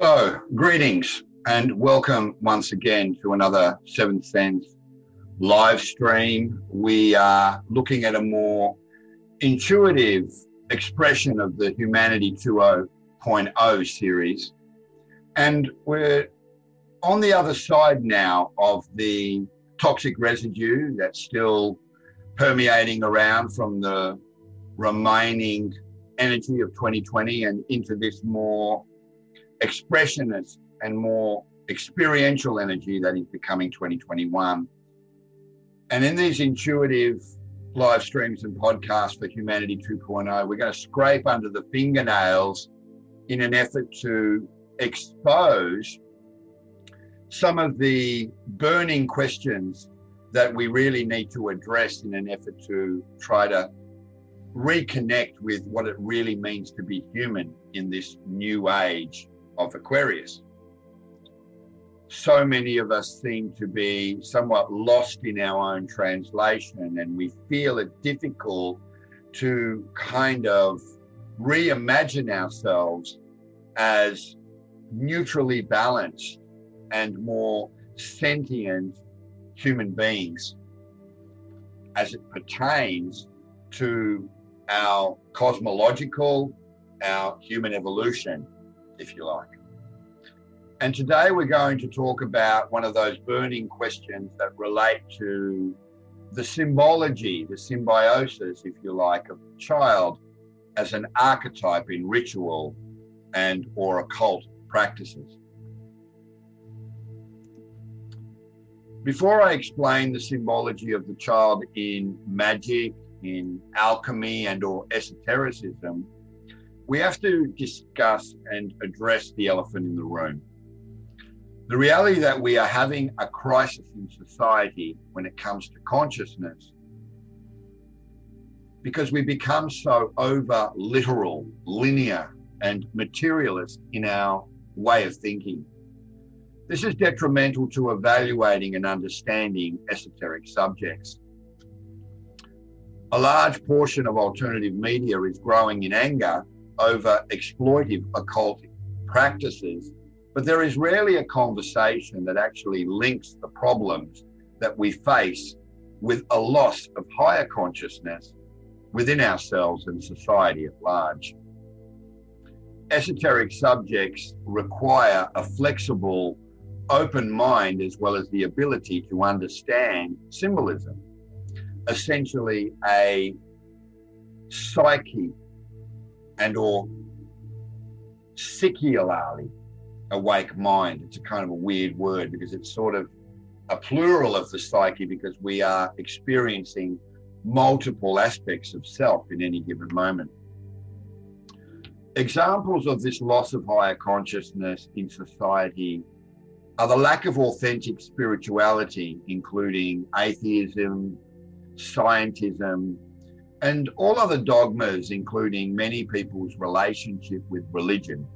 So, greetings and welcome once again to another Seventh Sense live stream. We are looking at a more intuitive expression of the Humanity 2.0 series. And we're on the other side now of the toxic residue that's still permeating around from the remaining energy of 2020 and into this more expressionist and more experiential energy that is becoming 2021. And in these intuitive live streams and podcasts for Humanity 2.0, we're going to scrape under the fingernails in an effort to expose some of the burning questions that we really need to address in an effort to try to reconnect with what it really means to be human in this new age of Aquarius. So many of us seem to be somewhat lost in our own translation, and we feel it difficult to kind of reimagine ourselves as neutrally balanced and more sentient human beings as it pertains to our cosmological, our human evolution, if you like. And today we're going to talk about one of those burning questions that relate to the symbology, the symbiosis, if you like, of the child as an archetype in ritual and or occult practices. Before I explain the symbology of the child in magic, in alchemy and or esotericism, we have to discuss and address the elephant in the room. The reality that we are having a crisis in society when it comes to consciousness because we become so over literal, linear, and materialist in our way of thinking. This is detrimental to evaluating and understanding esoteric subjects. A large portion of alternative media is growing in anger over exploitive occult practices, but there is rarely a conversation that actually links the problems that we face with a loss of higher consciousness within ourselves and society at large. Esoteric subjects require a flexible open mind as well as the ability to understand symbolism, essentially a psyche and or secularly awake mind. It's a kind of a weird word because it's sort of a plural of the psyche because we are experiencing multiple aspects of self in any given moment. Examples of this loss of higher consciousness in society are the lack of authentic spirituality, including atheism, scientism, and all other dogmas, including many people's relationship with religion.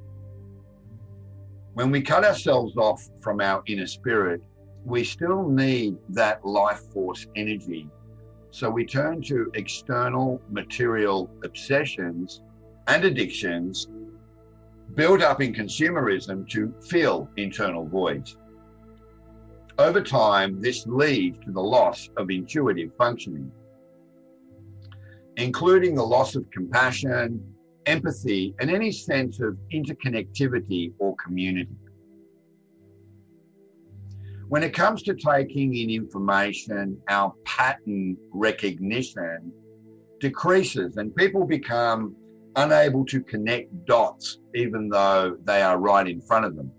When we cut ourselves off from our inner spirit, we still need that life force energy. So we turn to external material obsessions and addictions built up in consumerism to fill internal voids. Over time, this leads to the loss of intuitive functioning, including the loss of compassion, empathy, and any sense of interconnectivity or community. When it comes to taking in information, our pattern recognition decreases and people become unable to connect dots, even though they are right in front of them.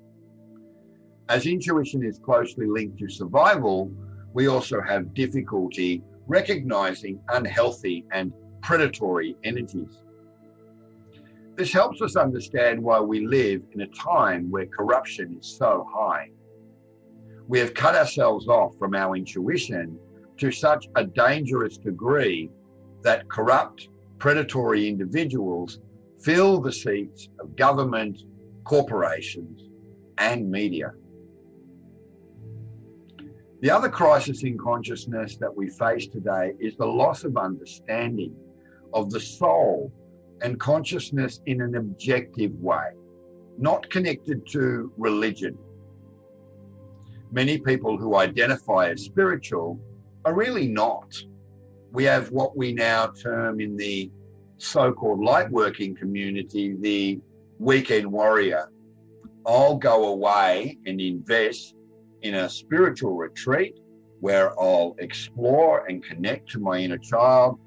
As intuition is closely linked to survival, we also have difficulty recognizing unhealthy and predatory energies. This helps us understand why we live in a time where corruption is so high. We have cut ourselves off from our intuition to such a dangerous degree that corrupt predatory individuals fill the seats of government, corporations, and media. The other crisis in consciousness that we face today is the loss of understanding of the soul and consciousness in an objective way. not connected to religion. Many people who identify as spiritual are really not. We have what we now term in the so called light working community the weekend warrior. I'll go away and invest in a spiritual retreat where I'll explore and connect to my inner child.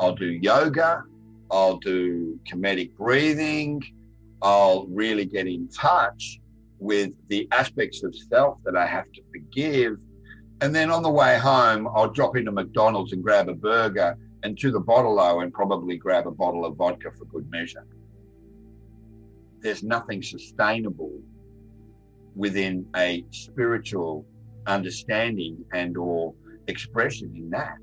I'll do yoga. I'll do comedic breathing. I'll really get in touch with the aspects of self that I have to forgive. And then on the way home, I'll drop into McDonald's and grab a burger and to the bottle and probably grab a bottle of vodka for good measure. There's nothing sustainable within a spiritual understanding and or expression in that.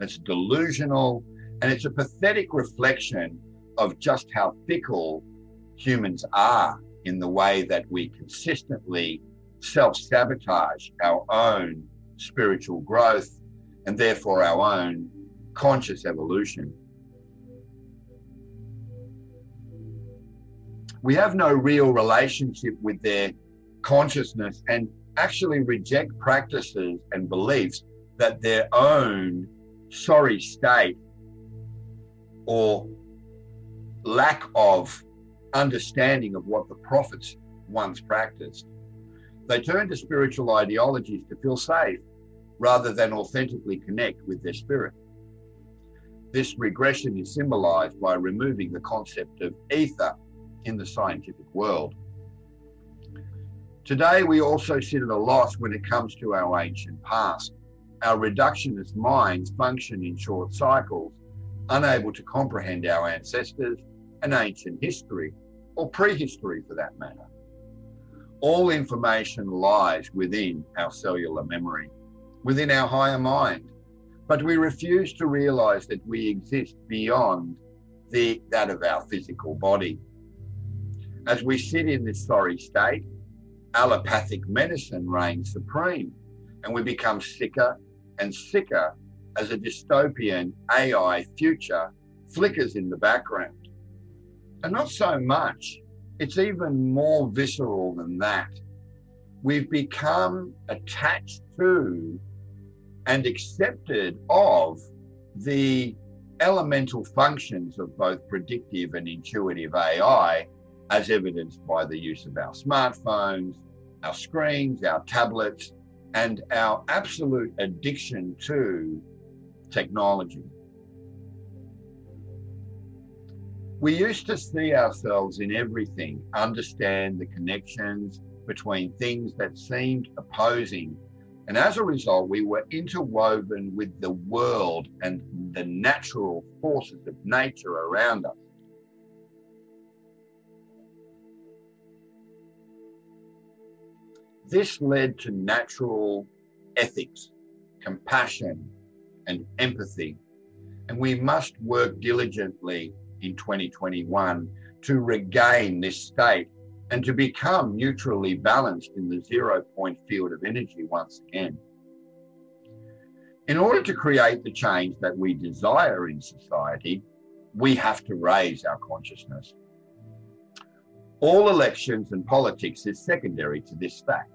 It's delusional and it's a pathetic reflection of just how fickle humans are in the way that we consistently self-sabotage our own spiritual growth and therefore our own conscious evolution. We have no real relationship with their consciousness and actually reject practices and beliefs that their own sorry state or lack of understanding of what the prophets once practiced. They turn to spiritual ideologies to feel safe rather than authentically connect with their spirit. This regression is symbolized by removing the concept of ether in the scientific world. Today, we also sit at a loss when it comes to our ancient past. Our reductionist minds function in short cycles, unable to comprehend our ancestors and ancient history, or prehistory for that matter. All information lies within our cellular memory, within our higher mind, but we refuse to realize that we exist beyond the, that of our physical body. As we sit in this sorry state, allopathic medicine reigns supreme, and we become sicker and sicker as a dystopian AI future flickers in the background. And not so much, it's even more visceral than that. We've become attached to and accepted of the elemental functions of both predictive and intuitive AI, as evidenced by the use of our smartphones, our screens, our tablets, and our absolute addiction to technology. We used to see ourselves in everything, understand the connections between things that seemed opposing and as a result, we were interwoven with the world and the natural forces of nature around us. This led to natural ethics, compassion, and empathy. And we must work diligently in 2021 to regain this state and to become neutrally balanced in the zero point field of energy once again. In order to create the change that we desire in society, we have to raise our consciousness. All elections and politics is secondary to this fact.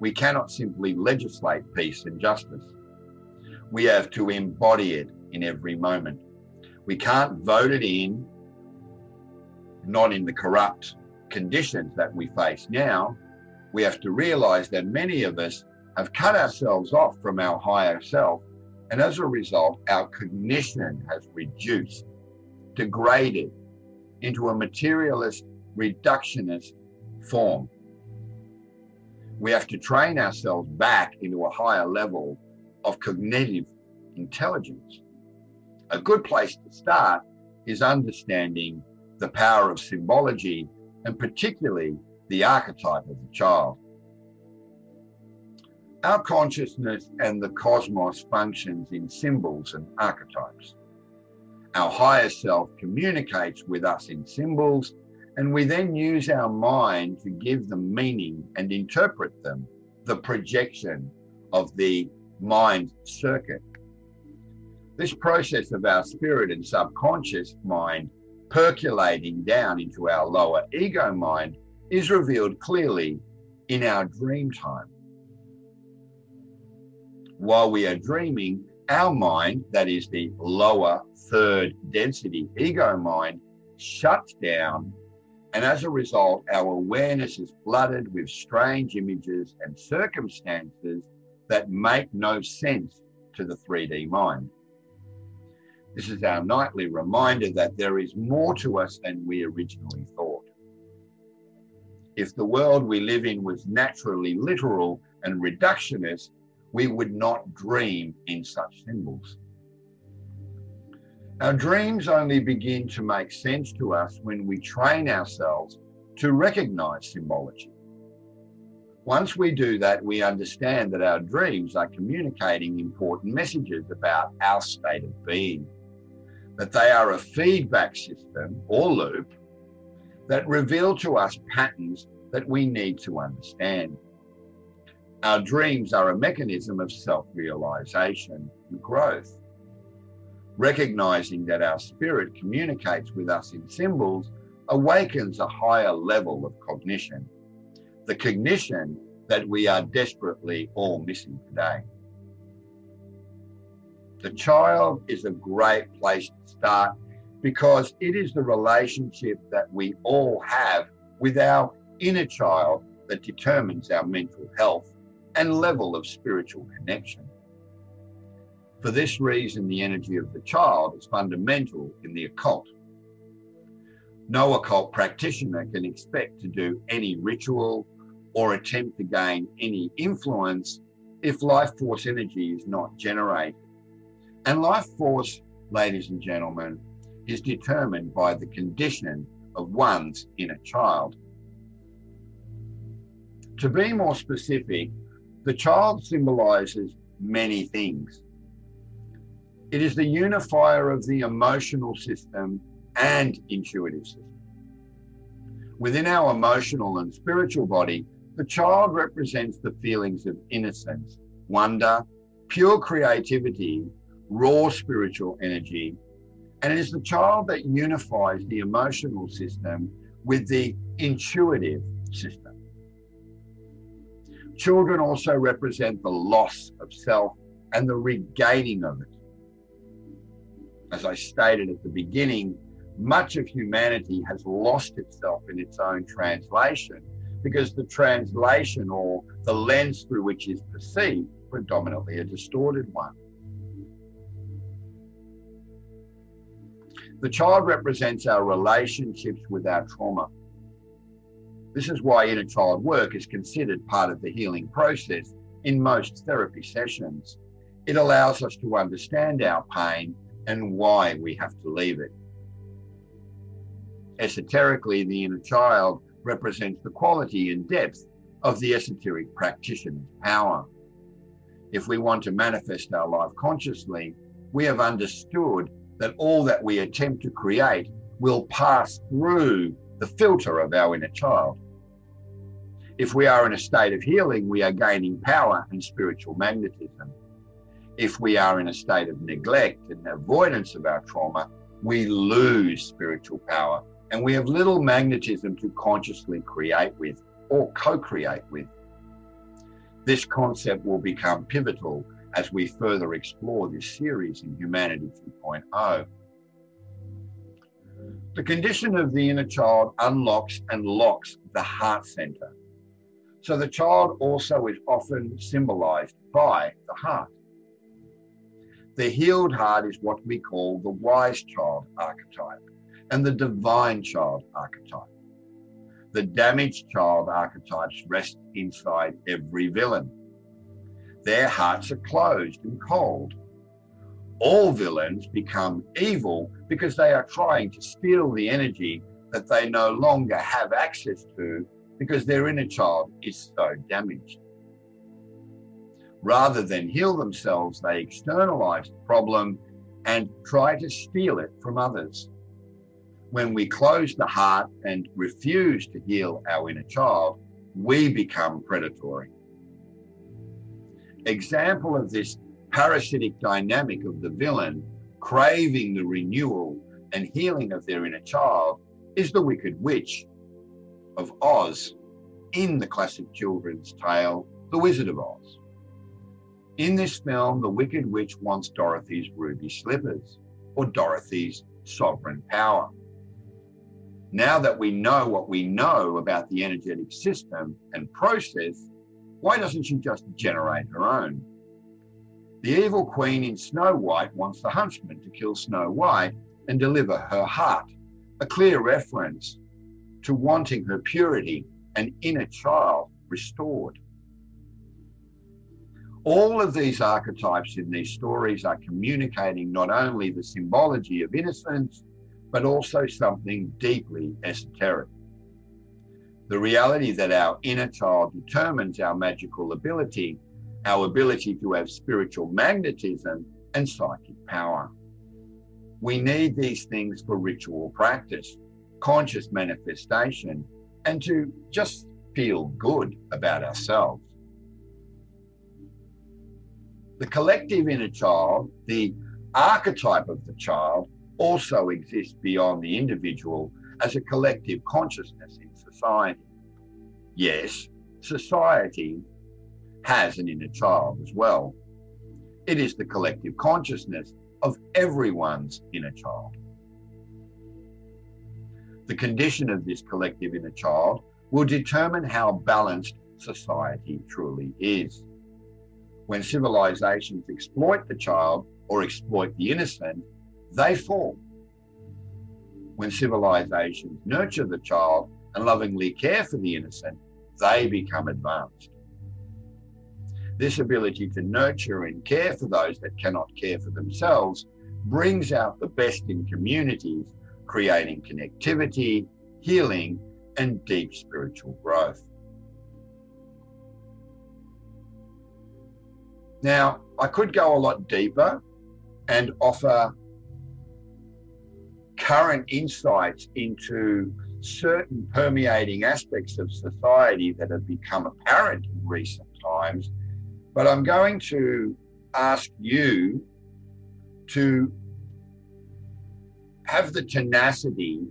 We cannot simply legislate peace and justice. We have to embody it in every moment. We can't vote it in, not in the corrupt conditions that we face now, we have to realize that many of us have cut ourselves off from our higher self. And as a result, our cognition has reduced, degraded into a materialist, reductionist form. We have to train ourselves back into a higher level of cognitive intelligence. A good place to start is understanding the power of symbology and particularly the archetype of the child. Our consciousness and the cosmos functions in symbols and archetypes. Our higher self communicates with us in symbols, and we then use our mind to give them meaning and interpret them, the projection of the mind circuit. This process of our spirit and subconscious mind percolating down into our lower ego mind is revealed clearly in our dream time. While we are dreaming, our mind, that is the lower third density ego mind, shuts down. And as a result, our awareness is flooded with strange images and circumstances that make no sense to the 3D mind. This is our nightly reminder that there is more to us than we originally thought. If the world we live in was naturally literal and reductionist, we would not dream in such symbols. Our dreams only begin to make sense to us when we train ourselves to recognize symbology. Once we do that, we understand that our dreams are communicating important messages about our state of being, that they are a feedback system or loop that reveal to us patterns that we need to understand. Our dreams are a mechanism of self realization and growth. Recognizing that our spirit communicates with us in symbols awakens a higher level of cognition, the cognition that we are desperately all missing today. The child is a great place to start because it is the relationship that we all have with our inner child that determines our mental health and level of spiritual connection. For this reason, the energy of the child is fundamental in the occult. No occult practitioner can expect to do any ritual or attempt to gain any influence if life force energy is not generated. And life force, ladies and gentlemen, is determined by the condition of one's inner child. To be more specific, the child symbolizes many things. It is the unifier of the emotional system and intuitive system. Within our emotional and spiritual body, the child represents the feelings of innocence, wonder, pure creativity, raw spiritual energy, and it is the child that unifies the emotional system with the intuitive system. Children also represent the loss of self and the regaining of it as I stated at the beginning, much of humanity has lost itself in its own translation because the translation or the lens through which is perceived predominantly a distorted one. The child represents our relationships with our trauma. This is why inner child work is considered part of the healing process in most therapy sessions. It allows us to understand our pain and why we have to leave it. Esoterically, the inner child represents the quality and depth of the esoteric practitioner's power. If we want to manifest our life consciously, we have understood that all that we attempt to create will pass through the filter of our inner child. If we are in a state of healing, we are gaining power and spiritual magnetism. If we are in a state of neglect and avoidance of our trauma, we lose spiritual power and we have little magnetism to consciously create with or co create with. This concept will become pivotal as we further explore this series in Humanity 2.0. The condition of the inner child unlocks and locks the heart center. So the child also is often symbolized by the heart. The healed heart is what we call the wise child archetype and the divine child archetype. The damaged child archetypes rest inside every villain. Their hearts are closed and cold. All villains become evil because they are trying to steal the energy that they no longer have access to because their inner child is so damaged. Rather than heal themselves, they externalize the problem and try to steal it from others. When we close the heart and refuse to heal our inner child, we become predatory. Example of this parasitic dynamic of the villain craving the renewal and healing of their inner child is the Wicked Witch of Oz in the classic children's tale, The Wizard of Oz. In this film, the Wicked Witch wants Dorothy's ruby slippers or Dorothy's sovereign power. Now that we know what we know about the energetic system and process, why doesn't she just generate her own? The evil queen in Snow White wants the huntsman to kill Snow White and deliver her heart, a clear reference to wanting her purity and inner child restored. All of these archetypes in these stories are communicating not only the symbology of innocence, but also something deeply esoteric. The reality that our inner child determines our magical ability, our ability to have spiritual magnetism and psychic power. We need these things for ritual practice, conscious manifestation, and to just feel good about ourselves. The collective inner child, the archetype of the child, also exists beyond the individual as a collective consciousness in society. Yes, society has an inner child as well. It is the collective consciousness of everyone's inner child. The condition of this collective inner child will determine how balanced society truly is when civilizations exploit the child or exploit the innocent, they fall. When civilizations nurture the child and lovingly care for the innocent, they become advanced. This ability to nurture and care for those that cannot care for themselves brings out the best in communities, creating connectivity, healing, and deep spiritual growth. Now, I could go a lot deeper and offer current insights into certain permeating aspects of society that have become apparent in recent times. But I'm going to ask you to have the tenacity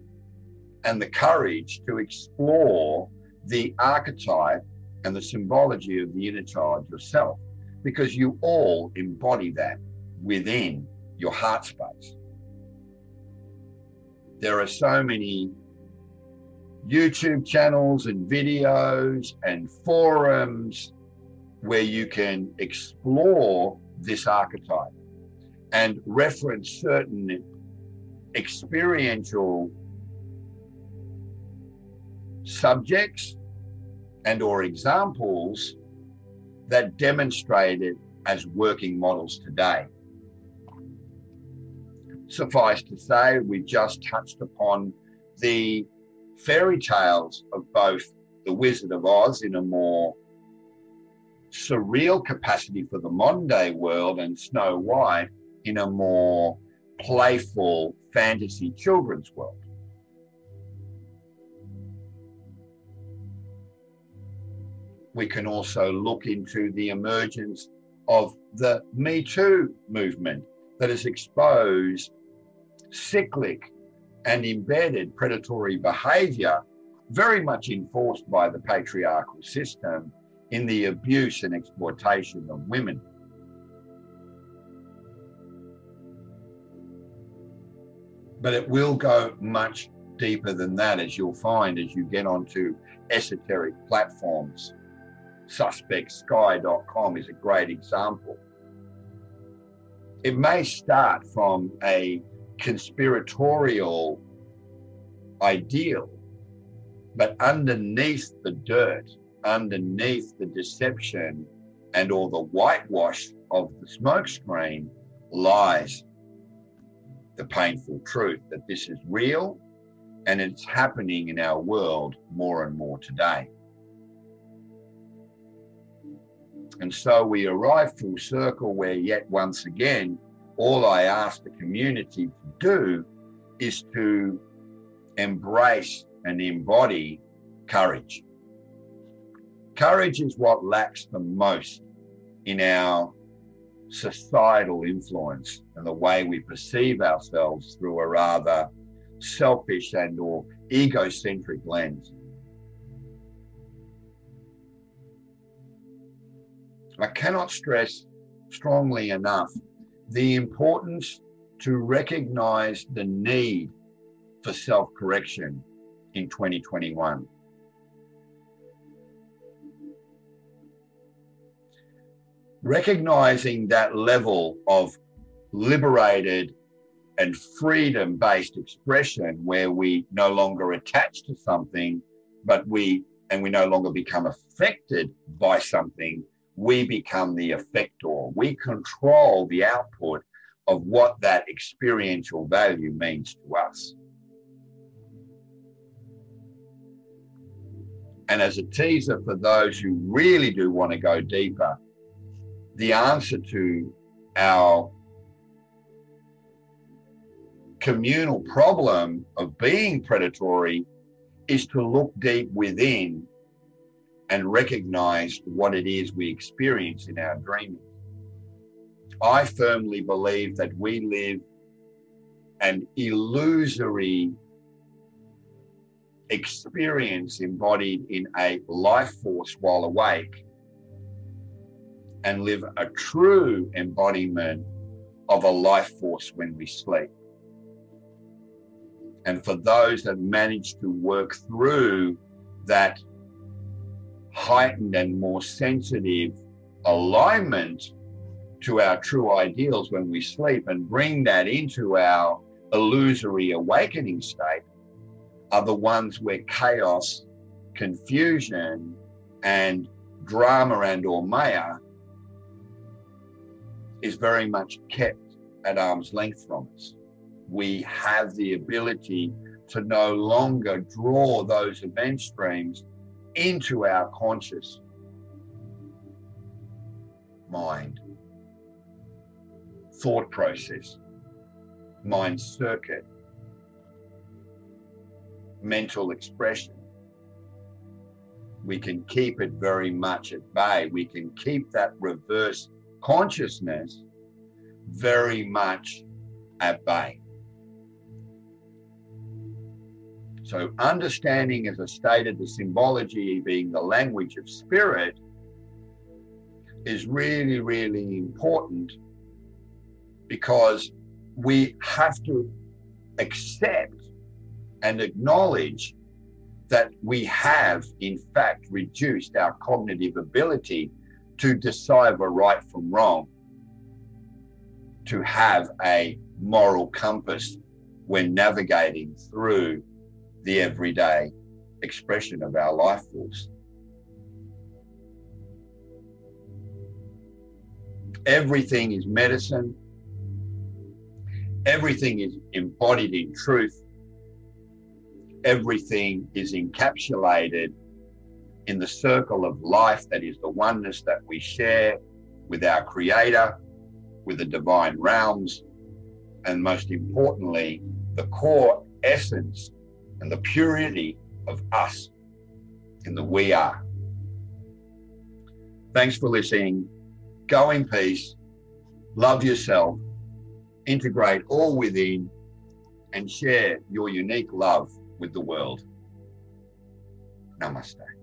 and the courage to explore the archetype and the symbology of the inner child yourself because you all embody that within your heart space. There are so many YouTube channels and videos and forums where you can explore this archetype and reference certain experiential subjects and or examples that demonstrated as working models today. Suffice to say, we just touched upon the fairy tales of both The Wizard of Oz in a more surreal capacity for the modern day world and Snow White in a more playful fantasy children's world. We can also look into the emergence of the Me Too movement that has exposed cyclic and embedded predatory behavior, very much enforced by the patriarchal system in the abuse and exploitation of women. But it will go much deeper than that, as you'll find as you get onto esoteric platforms suspectsky.com is a great example. It may start from a conspiratorial ideal, but underneath the dirt, underneath the deception and all the whitewash of the smokescreen lies the painful truth that this is real and it's happening in our world more and more today. And so we arrive full circle where, yet once again, all I ask the community to do is to embrace and embody courage. Courage is what lacks the most in our societal influence and the way we perceive ourselves through a rather selfish and or egocentric lens. I cannot stress strongly enough the importance to recognize the need for self correction in 2021. Recognizing that level of liberated and freedom based expression where we no longer attach to something, but we and we no longer become affected by something, we become the effector. We control the output of what that experiential value means to us. And as a teaser for those who really do want to go deeper, the answer to our communal problem of being predatory is to look deep within and recognize what it is we experience in our dreaming. I firmly believe that we live an illusory experience embodied in a life force while awake and live a true embodiment of a life force when we sleep. And for those that manage to work through that heightened and more sensitive alignment to our true ideals when we sleep and bring that into our illusory awakening state are the ones where chaos, confusion, and drama and or maya is very much kept at arm's length from us. We have the ability to no longer draw those event streams into our conscious mind, thought process, mind circuit, mental expression. We can keep it very much at bay. We can keep that reverse consciousness very much at bay. So, understanding, as I stated, the symbology being the language of spirit is really, really important because we have to accept and acknowledge that we have, in fact, reduced our cognitive ability to decipher right from wrong, to have a moral compass when navigating through the everyday expression of our life force. Everything is medicine. Everything is embodied in truth. Everything is encapsulated in the circle of life that is the oneness that we share with our Creator, with the divine realms, and most importantly, the core essence and the purity of us in the we are. Thanks for listening. Go in peace. Love yourself. Integrate all within and share your unique love with the world. Namaste.